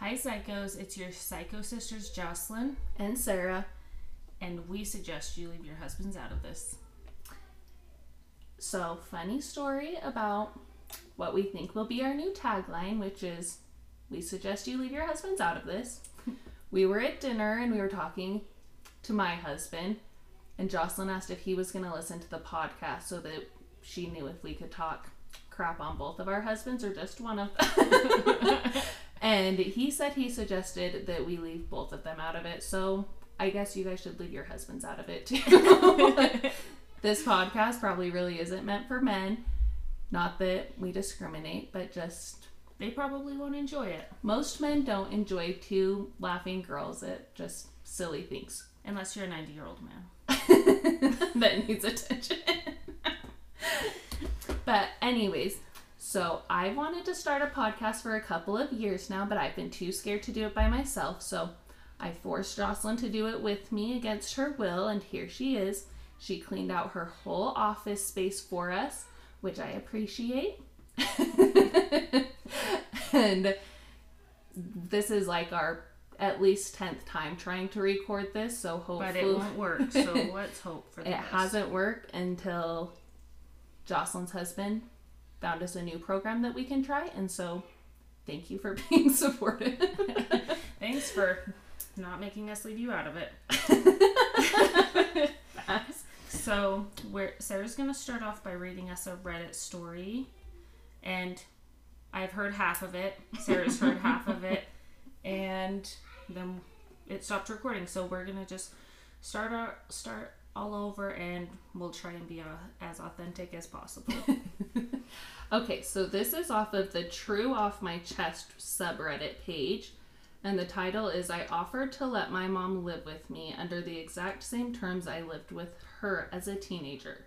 Hi, Psychos. It's your Psycho sisters, Jocelyn, And Sarah. and we suggest you leave your husbands out of this. So, funny story about what we think will be our new tagline, which is We suggest you leave your husbands out of this. we were at dinner and we were talking to my husband, and Jocelyn asked if he was going to listen to the podcast so that she knew if we could talk crap on both of our husbands or just one of them. and he said he suggested that we leave both of them out of it. So, I guess you guys should leave your husbands out of it too. this podcast probably really isn't meant for men. Not that we discriminate, but just They probably won't enjoy it most men don't enjoy two laughing girls at just silly things unless you're a 90 year old man. that needs attention. but anyways, so I wanted to start a podcast for a couple of years now, but I've been too scared to do it by myself. So I forced Jocelyn to do it with me against her will, and here she is. She cleaned out her whole office space for us, which I appreciate. and this is like our at least 10th time trying to record this, so hopefully But it won't work, so let's hope for the it best. hasn't worked until Jocelyn's husband found us a new program that we can try, and so thank you for being supportive. Thanks for not making us leave you out of it. So, we're, Sarah's going to start off by reading us a Reddit story. And I've heard half of it. Sarah's heard half of it. And then it stopped recording. So, we're going to just start our, start all over and we'll try and be uh, as authentic as possible. Okay, so this is off of the True Off My Chest subreddit page, and the title is I offered to let my mom live with me under the exact same terms I lived with her as a teenager.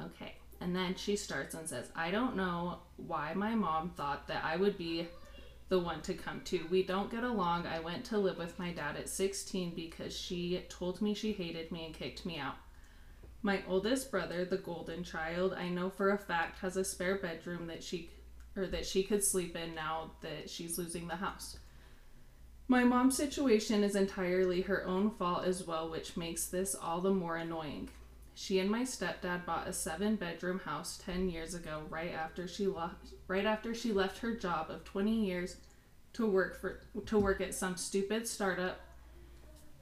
Okay, and then she starts and says, I don't know why my mom thought that I would be the one to come to. We don't get along. I went to live with my dad at 16 because she told me she hated me and kicked me out. My oldest brother, the golden child, I know for a fact has a spare bedroom that she or that she could sleep in now that she's losing the house. My mom's situation is entirely her own fault as well, which makes this all the more annoying. She and my stepdad bought a seven-bedroom house 10 years ago right after she left right after she left her job of 20 years to work for to work at some stupid startup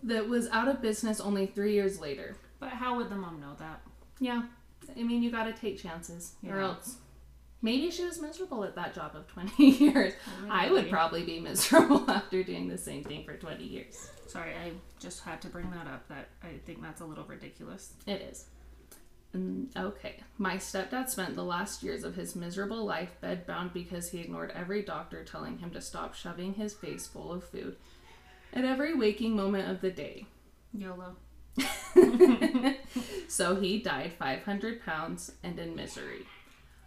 that was out of business only 3 years later. But how would the mom know that? Yeah. I mean, you got to take chances or else maybe she was miserable at that job of 20 years. I would probably be miserable after doing the same thing for 20 years. Sorry, I just had to bring that up. That I think that's a little ridiculous. It is. Mm, okay. My stepdad spent the last years of his miserable life bedbound because he ignored every doctor telling him to stop shoving his face full of food at every waking moment of the day. YOLO. so he died 500 pounds and in misery.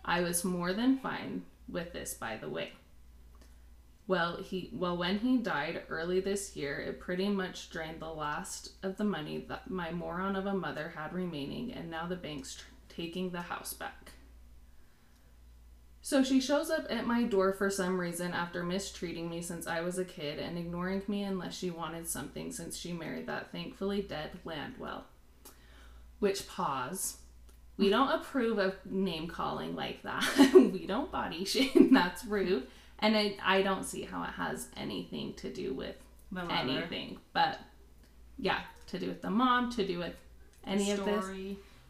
I was more than fine with this, by the way. Well, he well when he died early this year, it pretty much drained the last of the money that my moron of a mother had remaining, and now the bank's tr- taking the house back. So she shows up at my door for some reason after mistreating me since I was a kid and ignoring me unless she wanted something since she married that thankfully dead Landwell. Which pause. We don't approve of name calling like that. we don't body shame. That's rude. And I, I don't see how it has anything to do with anything. But yeah, to do with the mom, to do with any of this.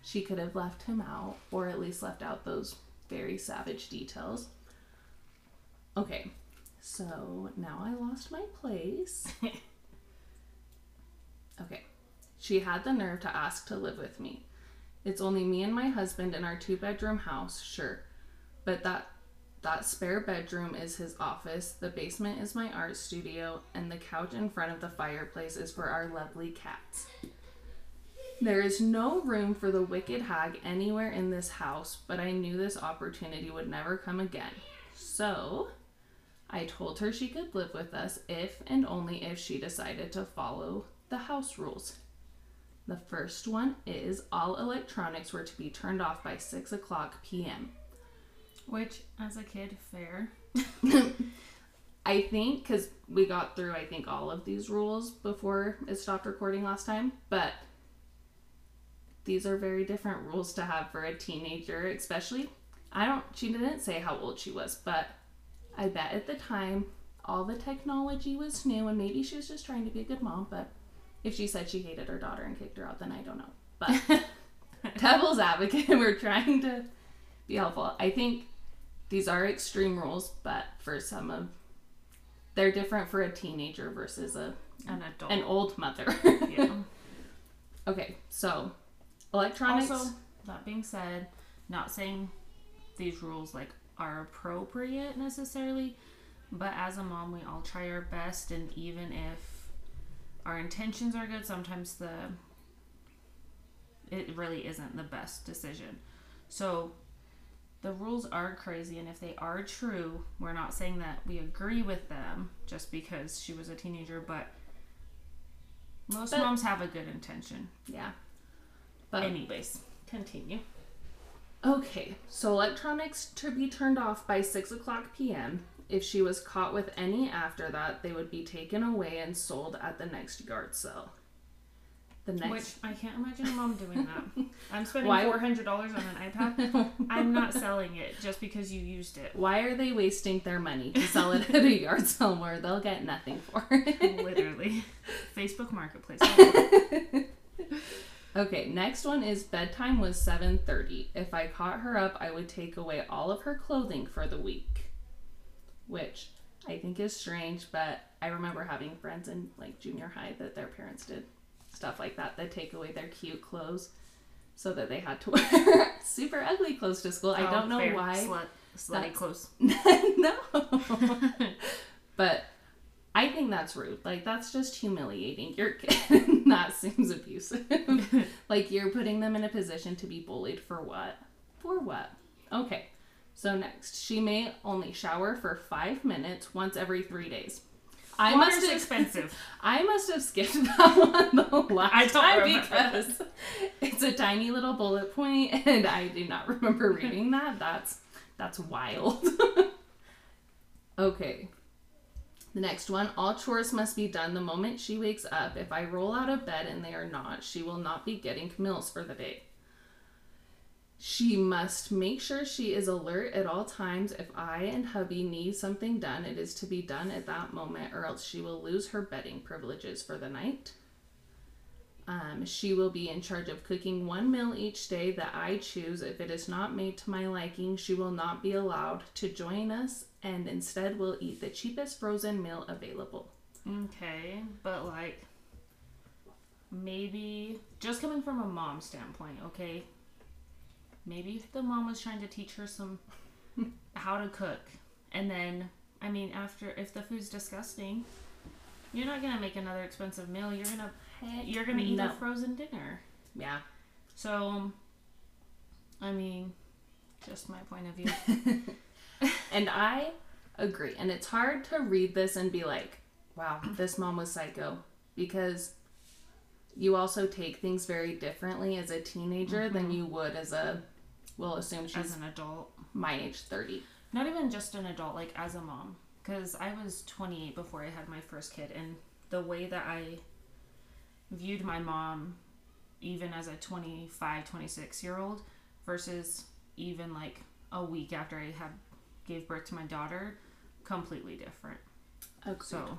She could have left him out, or at least left out those very savage details. Okay, so now I lost my place. okay, she had the nerve to ask to live with me. It's only me and my husband in our two bedroom house, sure, but that that spare bedroom is his office, the basement is my art studio, and the couch in front of the fireplace is for our lovely cats. There is no room for the wicked hag anywhere in this house, but I knew this opportunity would never come again. So, I told her she could live with us if and only if she decided to follow the house rules. The first one is all electronics were to be turned off by 6 o'clock p.m. Which, as a kid, fair. I think because we got through, I think all of these rules before it stopped recording last time, but these are very different rules to have for a teenager, especially. I don't. She didn't say how old she was, but I bet at the time all the technology was new, and maybe she was just trying to be a good mom. But if she said she hated her daughter and kicked her out, then I don't know. But devil's advocate, we're trying to be helpful. I think these are extreme rules, but for some of they're different for a teenager versus a An adult. an old mother. yeah. okay, so electronics. Also, that being said, not saying these rules like are appropriate necessarily, but as a mom, we all try our best, and even if our intentions are good, sometimes the it really isn't the best decision. So the rules are crazy, and if they are true, we're not saying that we agree with them just because she was a teenager, but most But- moms have a good intention. yeah. But Anyways, continue. Okay, so electronics to be turned off by 6 o'clock p.m. If she was caught with any after that, they would be taken away and sold at the next yard sale. The next. Which I can't imagine a mom doing that. I'm spending Why- four hundred dollars on an iPad. I'm not selling it just because you used it. Why are they wasting their money to sell it at a yard sale where they'll get nothing for it? Literally, Facebook Marketplace. Okay, next one is bedtime was 7:30. If I caught her up, I would take away all of her clothing for the week. Which I think is strange, but I remember having friends in like junior high that their parents did stuff like that. They take away their cute clothes so that they had to wear super ugly clothes to school. I oh, don't know Oh, Fair. why. Slut, slutty clothes. no. but I think that's rude. Like that's just humiliating your kid. That seems abusive. like you're putting them in a position to be bullied for what? For what? Okay. So next, she may only shower for five minutes once every three days. I Water's must have expensive. I must have skipped that one the last I don't time remember because it's a tiny little bullet point, and I do not remember reading that. That's that's wild. okay. The next one, all chores must be done the moment she wakes up. If I roll out of bed and they are not, she will not be getting meals for the day. She must make sure she is alert at all times. If I and hubby need something done, it is to be done at that moment, or else she will lose her bedding privileges for the night. Um, she will be in charge of cooking one meal each day that I choose. If it is not made to my liking, she will not be allowed to join us and instead will eat the cheapest frozen meal available. Okay, but like maybe just coming from a mom standpoint, okay? Maybe the mom was trying to teach her some how to cook. And then I mean after if the food's disgusting, you're not going to make another expensive meal. You're going to you're going to eat No. a frozen dinner. Yeah. So I mean, just my point of view. And I agree. And it's hard to read this and be like, wow, this mom was psycho. Because you also take things very differently as a teenager than mm-hmm. you would as a, we'll assume she's as an adult. my age 30. Not even just an adult, like as a mom. Because I was 28 before I had my first kid, and the way that I viewed my mom, even as a 25, 26 year old, versus even like a week after I had gave birth to my daughter, completely different. Okay. So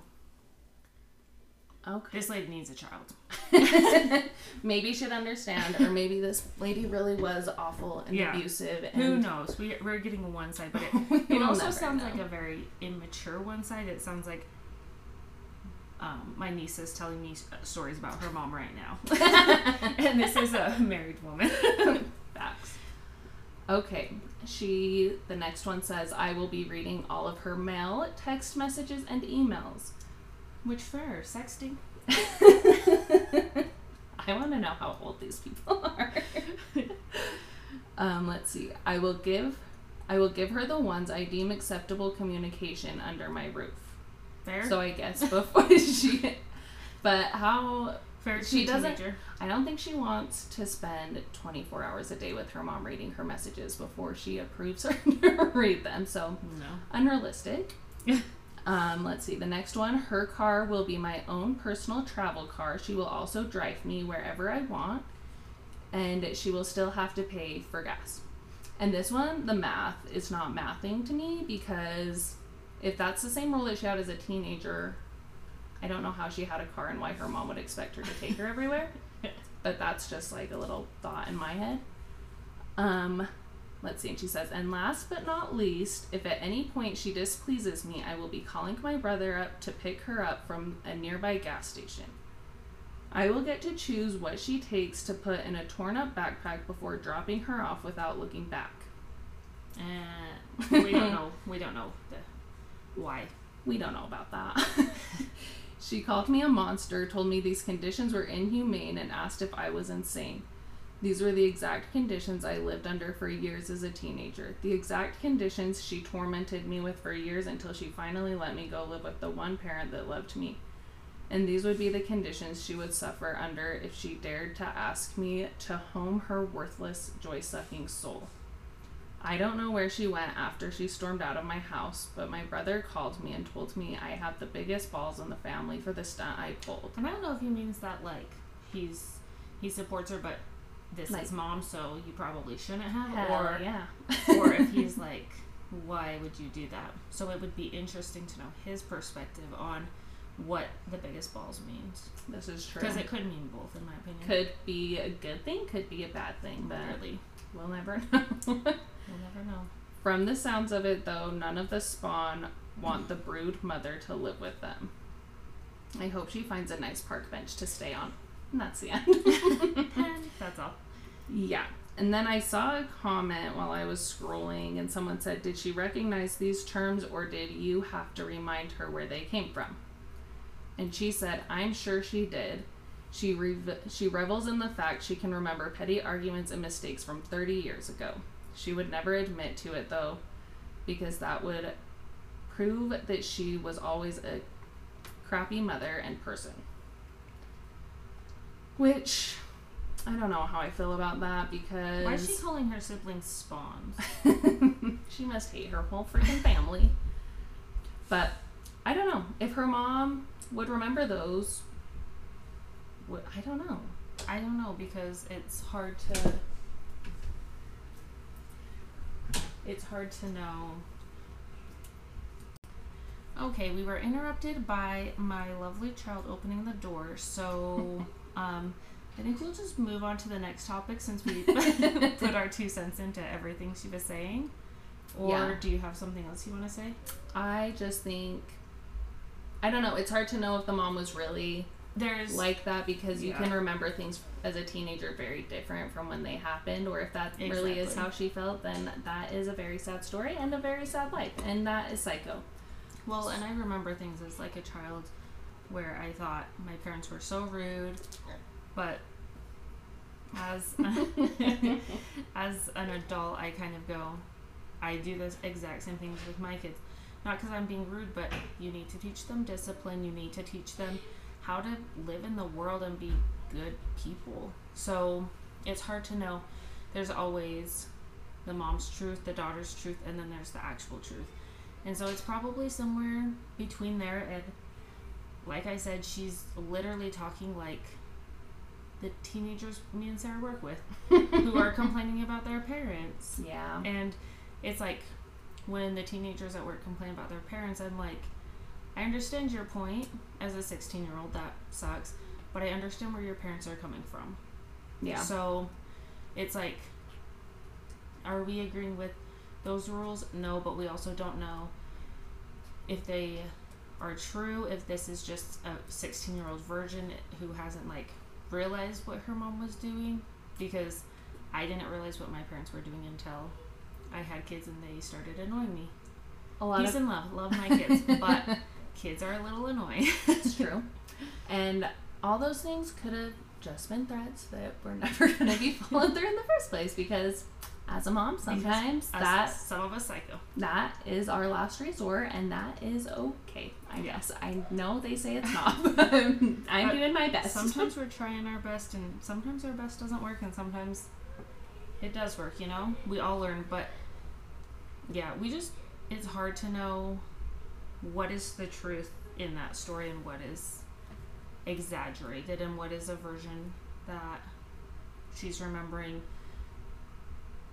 okay. this lady needs a child. maybe should understand, or maybe this lady really was awful and Yeah. abusive. And Who knows? We, we're getting one side, but it, it also sounds know. like a very immature one side. It sounds like um, my niece is telling me stories about her mom right now. and this is a married woman. Okay. She, the next one says, I will be reading all of her mail, text messages, and emails. Which fair? Sexting? I want to know how old these people are. um, let's see. I will give, I will give her the ones I deem acceptable communication under my roof. Fair? So I guess before she, but how? Fair she doesn't- teenager. I don't think she wants to spend 24 hours a day with her mom reading her messages before she approves her to read them. So No. unrealistic. um, Um, let's see. The next one, her car will be my own personal travel car. She will also drive me wherever I want, and she will still have to pay for gas. And this one, the math is not mathing to me because if that's the same rule that she had as a teenager, I don't know how she had a car and why her mom would expect her to take her everywhere. But that's just like a little thought in my head. Um, let's see. And she says, and last but not least, if at any point she displeases me, I will be calling my brother up to pick her up from a nearby gas station. I will get to choose what she takes to put in a torn up backpack before dropping her off without looking back. And we don't know. We don't know the why. We don't know about that. she called me a monster, told me these conditions were inhumane, and asked if I was insane. These were the exact conditions I lived under for years as a teenager. The exact conditions she tormented me with for years until she finally let me go live with the one parent that loved me. And these would be the conditions she would suffer under if she dared to ask me to home her worthless, joy sucking soul. I don't know where she went after she stormed out of my house, but my brother called me and told me I have the biggest balls in the family for the stunt I pulled. And I don't know if he means that like he's he supports her, but this Like- is mom, so you probably shouldn't have, or yeah. or if he's like, why would you do that? So it would be interesting to know his perspective on what the biggest balls means, this is true. because it could mean both, in my opinion. could be a good thing, could be a bad thing, but Really, we'll never know. we'll never know. From the sounds of it, though, none of the spawn want the brood mother to live with them. I hope she finds a nice park bench to stay on. And that's the end. And that's all. yeah. And then I saw a comment while I was scrolling, and someone said, Did she recognize these terms, or did you have to remind her where they came from? And she said, I'm sure she did. She, rev- she revels in the fact she can remember petty arguments and mistakes from 30 years ago. She would never admit to it, though, because that would prove that she was always a crappy mother and person. Which, I don't know how I feel about that because. Why is she calling her siblings spawns? she must hate her whole freaking family. But I don't know if her mom would remember those. Would, I don't know. I don't know because it's hard to. It's hard to know. Okay, we were interrupted by my lovely child opening the door, so um, I think we'll just move on to the next topic since we put our two cents into everything she was saying. Or Yeah. do you have something else you want to say? I just think I don't know. It's hard to know if the mom was really There's like that because you can remember things as a teenager very different from when they happened or if that really is how she felt then that is a very sad story and a very sad life and that is psycho. Well, and I remember things as like a child where I thought my parents were so rude, but as as an adult, I kind of go, I do those exact same things with my kids. Not because I'm being rude, but you need to teach them discipline. You need to teach them how to live in the world and be good people. So it's hard to know. There's always the mom's truth, the daughter's truth, and then there's the actual truth. And so it's probably somewhere between there and like I said, she's literally talking like the teenagers me and Sarah work with who are complaining about their parents. Yeah. And it's like when the teenagers at work complain about their parents, I'm like, I understand your point as a 16 year old, that sucks, but I understand where your parents are coming from. Yeah. So it's like, are we agreeing with those rules? No, but we also don't know if they are true, if this is just a 16 year old virgin who hasn't like realized what her mom was doing because I didn't realize what my parents were doing until I had kids and they started annoying me. a lot Peace of and love, love my kids, but kids are a little annoying. It's true. And all those things could have just been threats that were never going to be followed through in the first place because as a mom sometimes that some of us psycho. that is our last resort and that is okay i guess i know they say it's not but i'm But doing my best Sometimes we're trying our best, and sometimes our best doesn't work, and sometimes it does work. You know, we all learn, but yeah, we just it's hard to know what is the truth in that story and what is exaggerated and what is a version that she's remembering.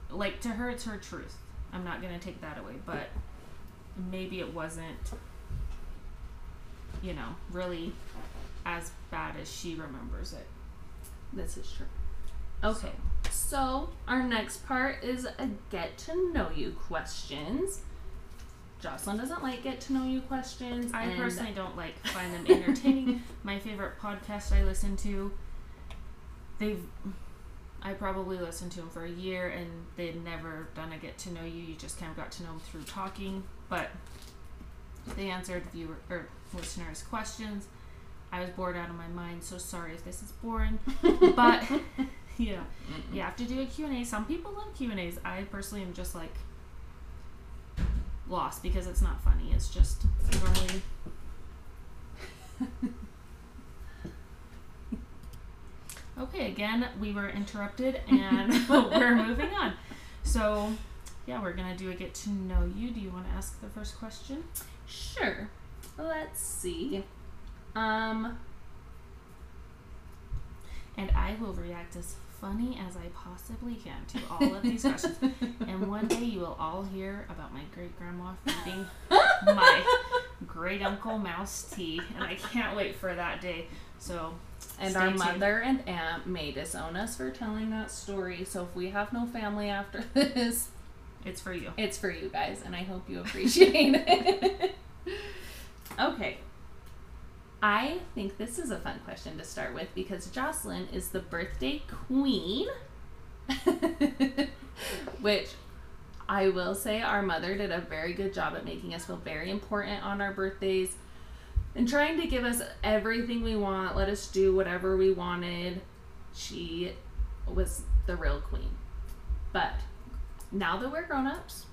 Like to her it's her truth. I'm not going to take that away but maybe it wasn't you know really as bad as she remembers it. This is true. Okay, so our next part is a get to know you questions. Jocelyn doesn't like get to know you questions. I personally don't like find them entertaining. My favorite podcast I listen to, they've I probably listened to them for a year and they'd never done a get to know you. You just kind of got to know them through talking, but they answered viewer or listeners' questions. I was bored out of my mind, so sorry if this is boring, but you know, you have to do a Q&A. Some people love Q&As. I personally am just like lost because it's not funny. It's just normally Okay, again, we were interrupted and we're moving on. So, yeah, we're going to do a get to know you. Do you want to ask the first question? Sure. Let's see. Um, And I will react as funny as I possibly can to all of these questions. And one day you will all hear about my great grandma feeding my great uncle mouse tea. And I can't wait for that day. So, and our tuned. mother and aunt may disown us for telling that story. So if we have no family after this, it's for you. It's for you guys, and I hope you appreciate it. okay. I think this is a fun question to start with because Jocelyn is the birthday queen. Which I will say our mother did a very good job at making us feel very important on our birthdays and trying to give us everything we want, let us do whatever we wanted. She was the real queen. But now that we're grown ups,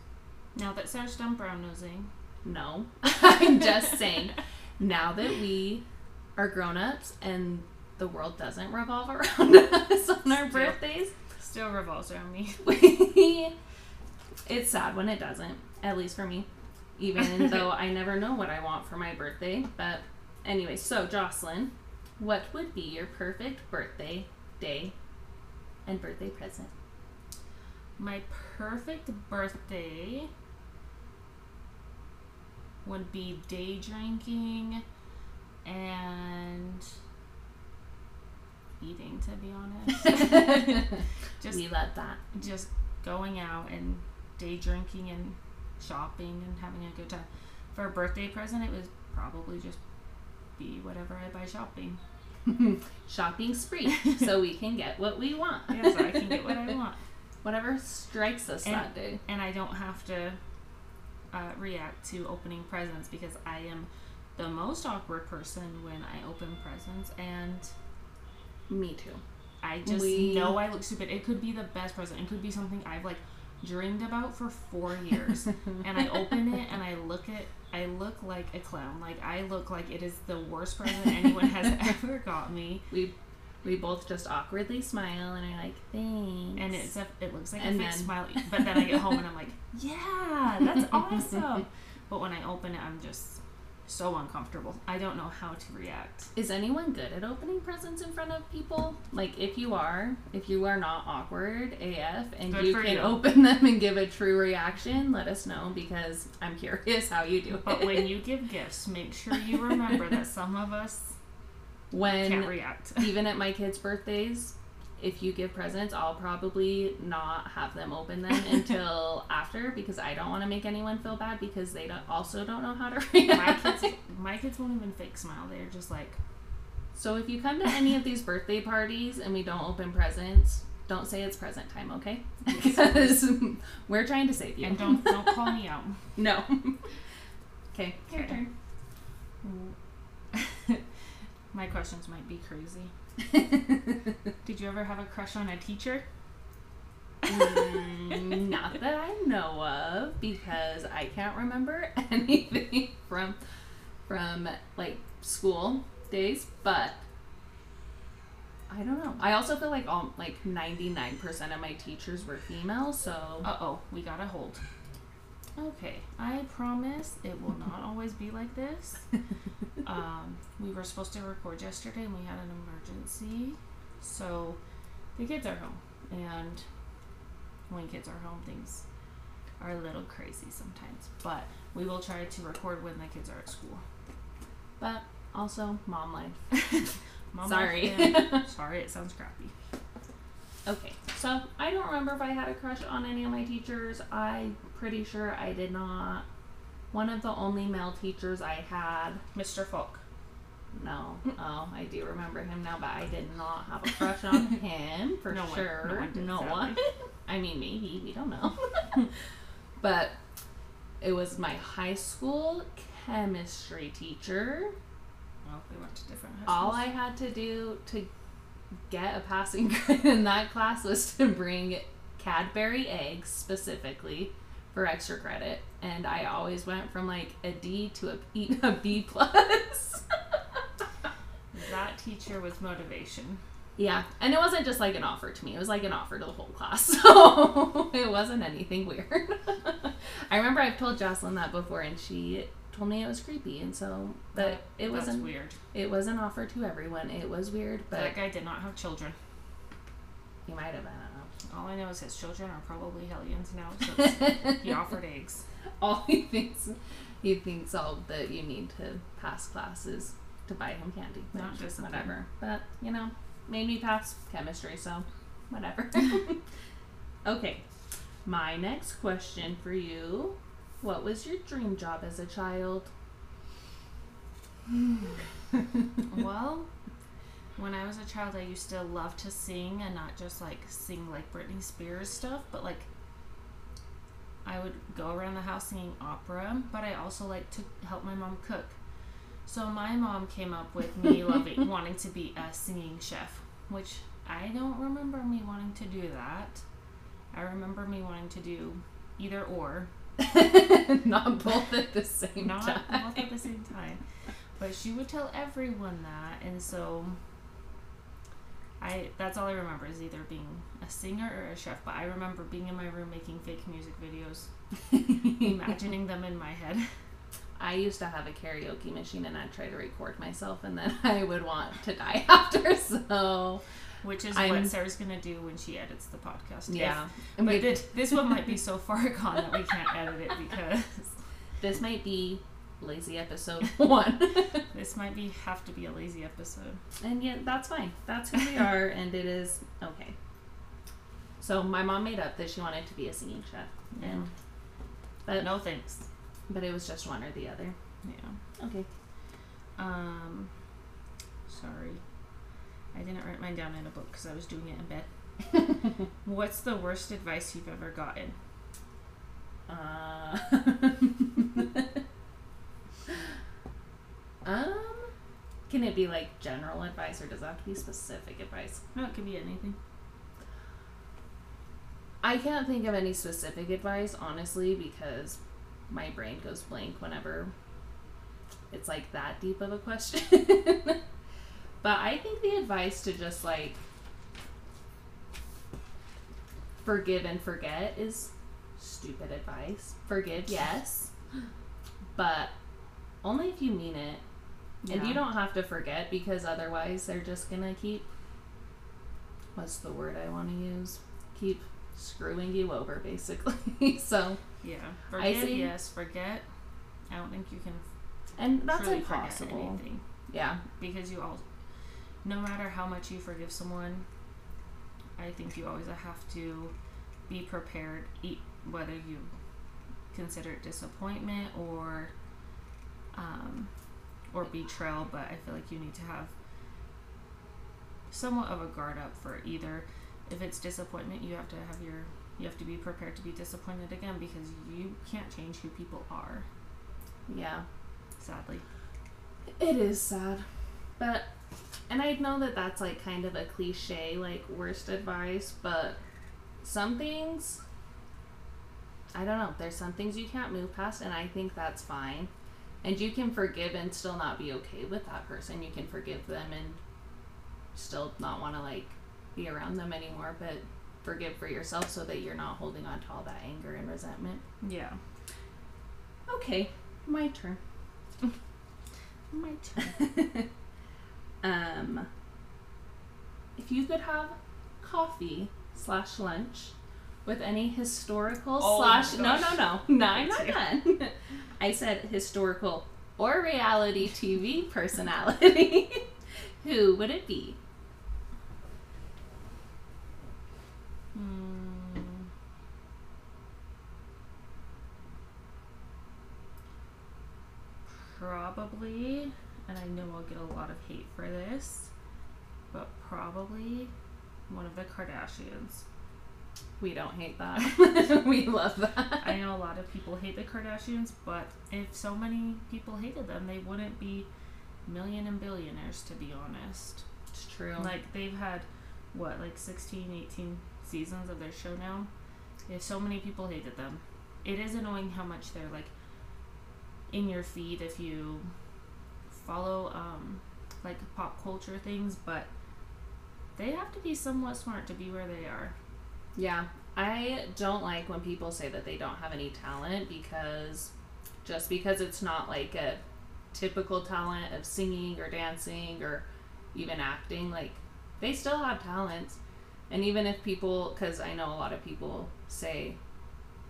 Now that Sarah's done brown nosing, eh? no. I'm just saying, now that we are grown ups and the world doesn't revolve around us on our Still. birthdays, still revolves around me. we, it's sad when it doesn't, at least for me. Even though I never know what I want for my birthday. But anyway, so Jocelyn, what would be your perfect birthday day and birthday present? My perfect birthday would be day drinking and eating to be honest. just we love that. just going out and day drinking and shopping and having a good time. For a birthday present it would probably just be whatever I buy shopping. Shopping spree, so we can get what we want. Yeah, so I can get what I want. Whatever strikes us And- that day. and I don't have to uh, react to opening presents because I am the most awkward person when I open presents, and Me too. I just We- know I look stupid. It could be the best present. It could be something I've like dreamed about for four years, and I open it and I look at I look like a clown. Like I look like it is the worst present anyone has ever got me, we we both just awkwardly smile and are like, thanks. and it's a, it looks like And a fake then- smile. But then I get home and I'm like, yeah, that's awesome. But when I open it, I'm just so uncomfortable. I don't know how to react. Is anyone good at opening presents in front of people? Like, if you are, if you are not awkward AF and Good you can you. open them and give a true reaction, let us know because I'm curious how you do But it. when you give gifts, make sure you remember that some of us when can't react. even at my kids' birthdays, if you give presents, I'll probably not have them open them until after because I don't want to make anyone feel bad because they don't, also don't know how to My react. kids, my kids won't even fake smile. They're just like, So if you come to any of these birthday parties and we don't open presents, don't say it's present time, okay? Because we're trying to save you. and don't don't call me out. no. Okay, your turn. My questions might be crazy. Did you ever have a crush on a teacher? Mm, not that I know of, because I can't remember anything from from like school days. But I don't know. I also feel like all like ninety nine percent of my teachers were female, so Uh oh, we got a hold. Okay, I promise it will not always be like this. Um, we were supposed to record yesterday and we had an emergency. So the kids are home. And when kids are home, things are a little crazy sometimes. But we will try to record when the kids are at school. But also, mom life. Mom, Sorry. yeah. Sorry, it sounds crappy. Okay, so I don't remember if I had a crush on any of my teachers. I'm pretty sure I did not. One of the only male teachers I had, Mr. Falk. no, mm. oh, I do remember him now, but I did not have a crush on him for No one- sure. no one No one. I mean, maybe we don't know. but it was my high school chemistry teacher. Well, we went to different high All. I had to do to get a passing grade in that class was to bring Cadbury eggs specifically for extra credit, and I always went from like a D to a B, a B plus. That teacher was motivation. yeah, and it wasn't just like an offer to me; it was like an offer to the whole class. So it wasn't anything weird. I remember I've told Jocelyn that before, and she told me it was creepy, and so but That- it wasn't. weird. It was an offer to everyone. It was weird, but that guy did not have children. he might have been. I don't know. All I know is his children are probably hellions now. So it's- he offered eggs. all he thinks he thinks all that you need to pass classes to buy him candy. Not just whatever. But you know, made me pass chemistry, so whatever. okay. My next question for you. What was your dream job as a child? well, when I was a child, I used to love to sing and not just like sing like Britney Spears stuff, but like I would go around the house singing opera, but I also like to help my mom cook. So my mom came up with me loving wanting to be a singing chef, which I don't remember me wanting to do that. I remember me wanting to do either or, Not both at the same not time. both at the same time. But she would tell everyone that, and so I that's all I remember is either being a singer or a chef. But I remember being in my room making fake music videos, imagining them in my head. I used to have a karaoke machine and I'd try to record myself and then I would want to die after. So, Which is I'm- what Sarah's gonna do when she edits the podcast. If- yeah. but this, this one might be so far gone that we can't edit it because This might be lazy episode one. this might be have to be a lazy episode. and yet, that's fine. That's who we are and it is okay. So, my mom made up that she wanted to be a singing chef. And, but, no thanks. but it was just one or the other. Yeah. Okay. Um, sorry. I didn't write mine down in a book because I was doing it in bed. What's the worst advice you've ever gotten? Uh, um, can it be like general advice or does it have to be specific advice? No, it could be anything. I can't think of any specific advice, honestly, because my brain goes blank whenever it's like that deep of a question. but I think the advice to just like forgive and forget is stupid advice. Forgive, yes, but only if you mean it. And you don't have to forget because otherwise they're just gonna keep. What's the word I want to use? Keep screwing you over, basically. so, Yeah. I Forgive, see. yes. Forget. I don't think you can and that's impossible. forget Yeah, because you all, no matter how much you forgive someone, I think you always have to be prepared, eat whether you consider it disappointment or um, or betrayal. But I feel like you need to have somewhat of a guard up for either. If it's disappointment, you have to have your you have to be prepared to be disappointed again because you can't change who people are. yeah. Sadly, It is sad. But, and I know that that's like kind of a cliche, like worst advice, but some things, I don't know, there's some things you can't move past, and I think that's fine. And you can forgive and still not be okay with that person. You can forgive them and still not want to like be around them anymore, but forgive for yourself so that you're not holding on to all that anger and resentment. yeah. Okay, my turn. My turn. um, if you could have coffee slash lunch with any historical Oh slash no no no no I'm not done. I said historical or reality TV personality. Who would it be? Hmm. Probably, and I know I'll get a lot of hate for this, but probably one of the Kardashians. We don't hate that. we love that. I know a lot of people hate the Kardashians, but if so many people hated them, they wouldn't be million and billionaires, to be honest. It's true. Like, they've had, what, like 16, 18 seasons of their show now? If so many people hated them, it is annoying how much they're, like, in your feed if you follow, um, like, pop culture things, but they have to be somewhat smart to be where they are. Yeah, I don't like when people say that they don't have any talent because just because it's not like a typical talent of singing or dancing or even acting, like they still have talents. And even if people, because I know a lot of people say,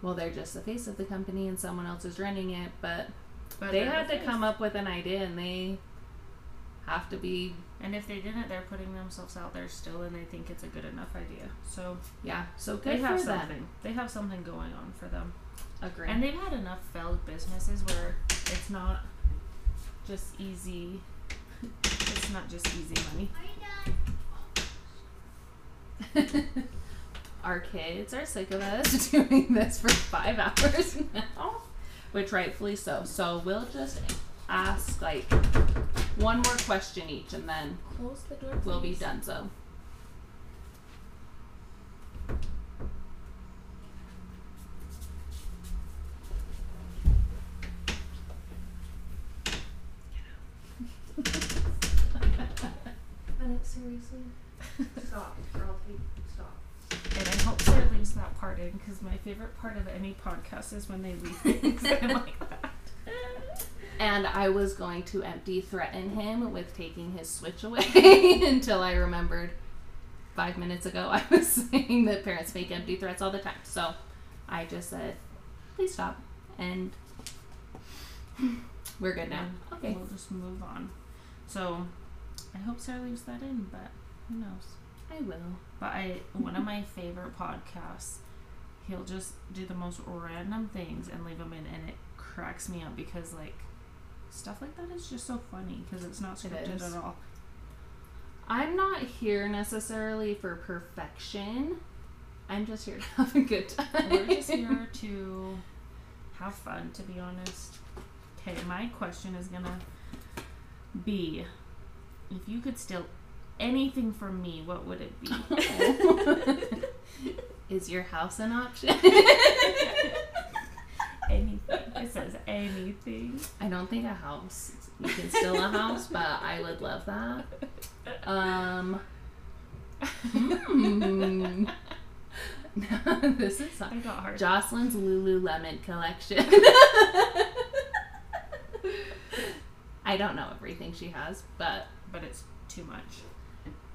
well, they're just the face of the company and someone else is running it, but, But they had the to face. come up with an idea and they have to be, And if they didn't, they're putting themselves out there still, and they think it's a good enough idea. So yeah, so they good have for them. something. They have something going on for them, Agree. and they've had enough failed businesses where it's not just easy. It's not just easy money. Our kids are sick of us doing this for five hours now, oh. which rightfully so. So we'll just ask like one more question each, and then Close the door. we'll be done. So. Bennett, seriously? Stop, or I'll take, stop. And I hope Sarah leaves that part in because my favorite part of any podcast is when they leave things in like that. And I was going to empty threaten him with taking his switch away until I remembered five minutes ago I was saying that parents make empty threats all the time. So I just said, please stop. And we're good now. Okay. We'll just move on. So I hope Sarah leaves that in, but who knows? I will. But I one of my favorite podcasts, he'll just do the most random things and leave them in, and it cracks me up because like stuff like that is just so funny because it's not scripted is. at all. I'm not here necessarily for perfection. I'm just here to have a good time. We're just here to have fun, to be honest. Okay, my question is gonna be if you could steal anything from me, what would it be? Is your house an option? Anything. It says anything. I don't think a house. You can steal a house, but I would love that. Um. hmm. this is I got hard. Jocelyn's Lululemon collection. I don't know everything she has, but but it's too much.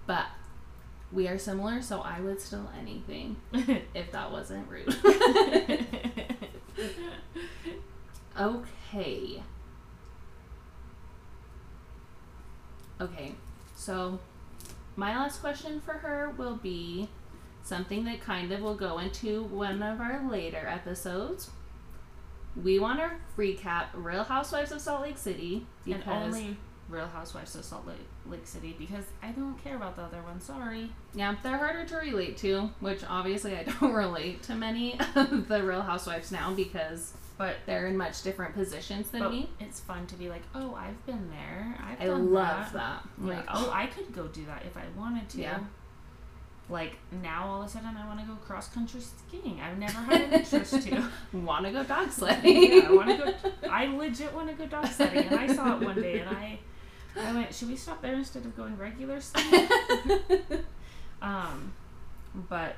but we are similar, so I would steal anything if that wasn't rude. Okay. Okay, so my last question for her will be something that kind of will go into one of our later episodes. We want to recap Real Housewives of Salt Lake City and only Real Housewives of Salt Lake, Lake City because I don't care about the other one. Sorry. yeah, they're harder to relate to, which obviously I don't relate to many of the Real Housewives now because But they're in much different positions than me. it's fun to be like, oh, I've been there. I've I done love that. that. Like, Like, oh, I could go do that if I wanted to. Yeah. Like now, all of a sudden, I want to go cross country skiing. I've never had an interest to. want to go dog sledding. yeah, I want to go. I legit want to go dog sledding, and I saw it one day, and I, I went, should we stop there instead of going regular skiing? Um, but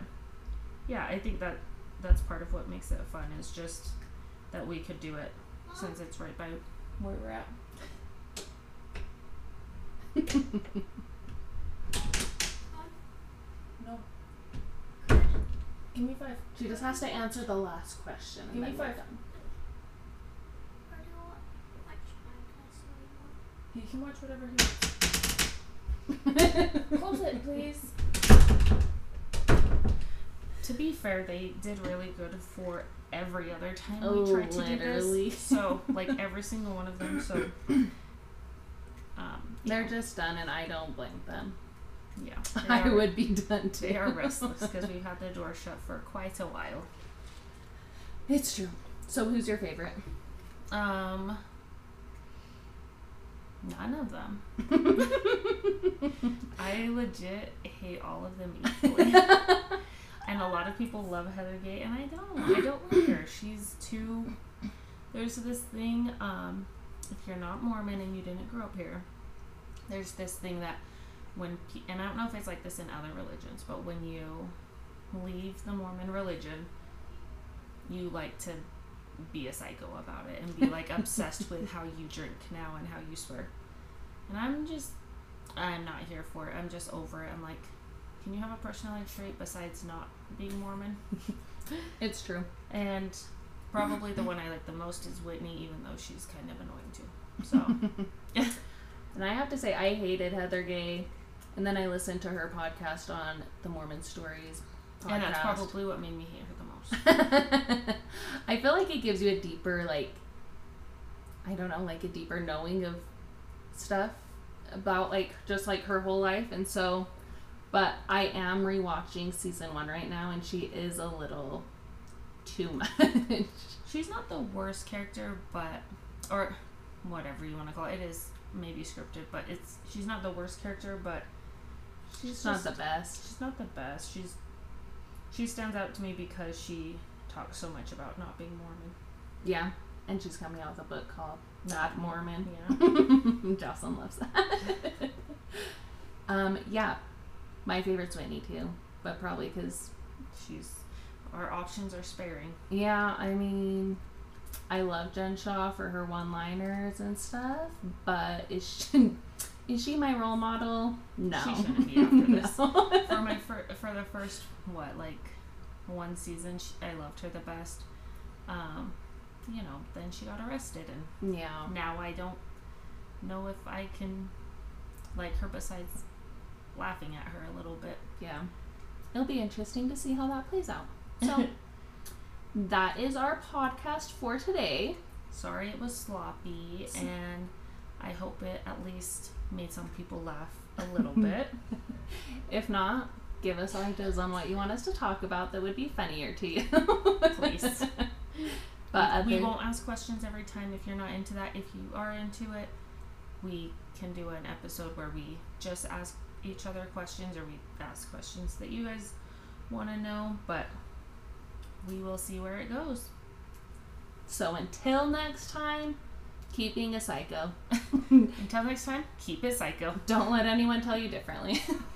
yeah, I think that that's part of what makes it fun is just that we could do it since it's right by where we're at. No. Give me five. She just has to answer the last question. Give me five. done. You want watch Minecraft so you want? He can watch whatever he wants. Close it, please. To be fair, they did really good for every other time Oh, we tried to literally. do this. So, like every single one of them. So, um, They're just done, and I don't blame them. yeah, I are- would be done too. They are restless because we've had the door shut for quite a while. It's true. So, who's your favorite? Um, none of them. I legit hate all of them equally. And a lot of people love Heather Gay, and I don't. I don't like her. She's too. There's this thing. Um, if you're not Mormon and you didn't grow up here, there's this thing that when and I don't know if it's like this in other religions, but when you leave the Mormon religion, you like to be a psycho about it and be like obsessed with how you drink now and how you swear. And I'm just, I'm not here for it. I'm just over it. I'm like, can you have a personality trait besides not being Mormon? It's true. And probably the one I like the most is Whitney, even though she's kind of annoying too. So, And I have to say, I hated Heather Gay, and then I listened to her podcast on the Mormon Stories. Podcast. and that's probably what made me hate her the most. I feel like it gives you a deeper, like, I don't know, like a deeper knowing of stuff about, like, just like her whole life. And so, but I am rewatching season one right now, and she is a little too much. She's not the worst character, but or whatever you want to call it. It is maybe scripted, but it's she's not the worst character, but she's She's not just- the best. She's not the best. She's she stands out to me because she talks so much about not being Mormon. Yeah. And she's coming out with a book called Not Mormon. Yeah. Jocelyn loves that. um, yeah, my favorite's Whitney too, but probably because She's our options are sparing. yeah, I mean, I love Jen Shah for her one-liners and stuff, but is she is she my role model? No, She shouldn't be after this. No. For my fir- for the first what like one season, she, I loved her the best. Um, you know, then she got arrested, and yeah, now I don't know if I can like her besides laughing at her a little bit. yeah. It'll be interesting to see how that plays out. So that is our podcast for today. Sorry it was sloppy, and I hope it at least made some people laugh a little bit. If not, give us ideas on what you want us to talk about that would be funnier to you. Please. But we other- won't ask questions every time if you're not into that. If you are into it, we can do an episode where we just ask each other questions or we ask questions that you guys want to know, but we will see where it goes. So until next time, keep being a psycho. Until next time, keep it psycho. Don't let anyone tell you differently.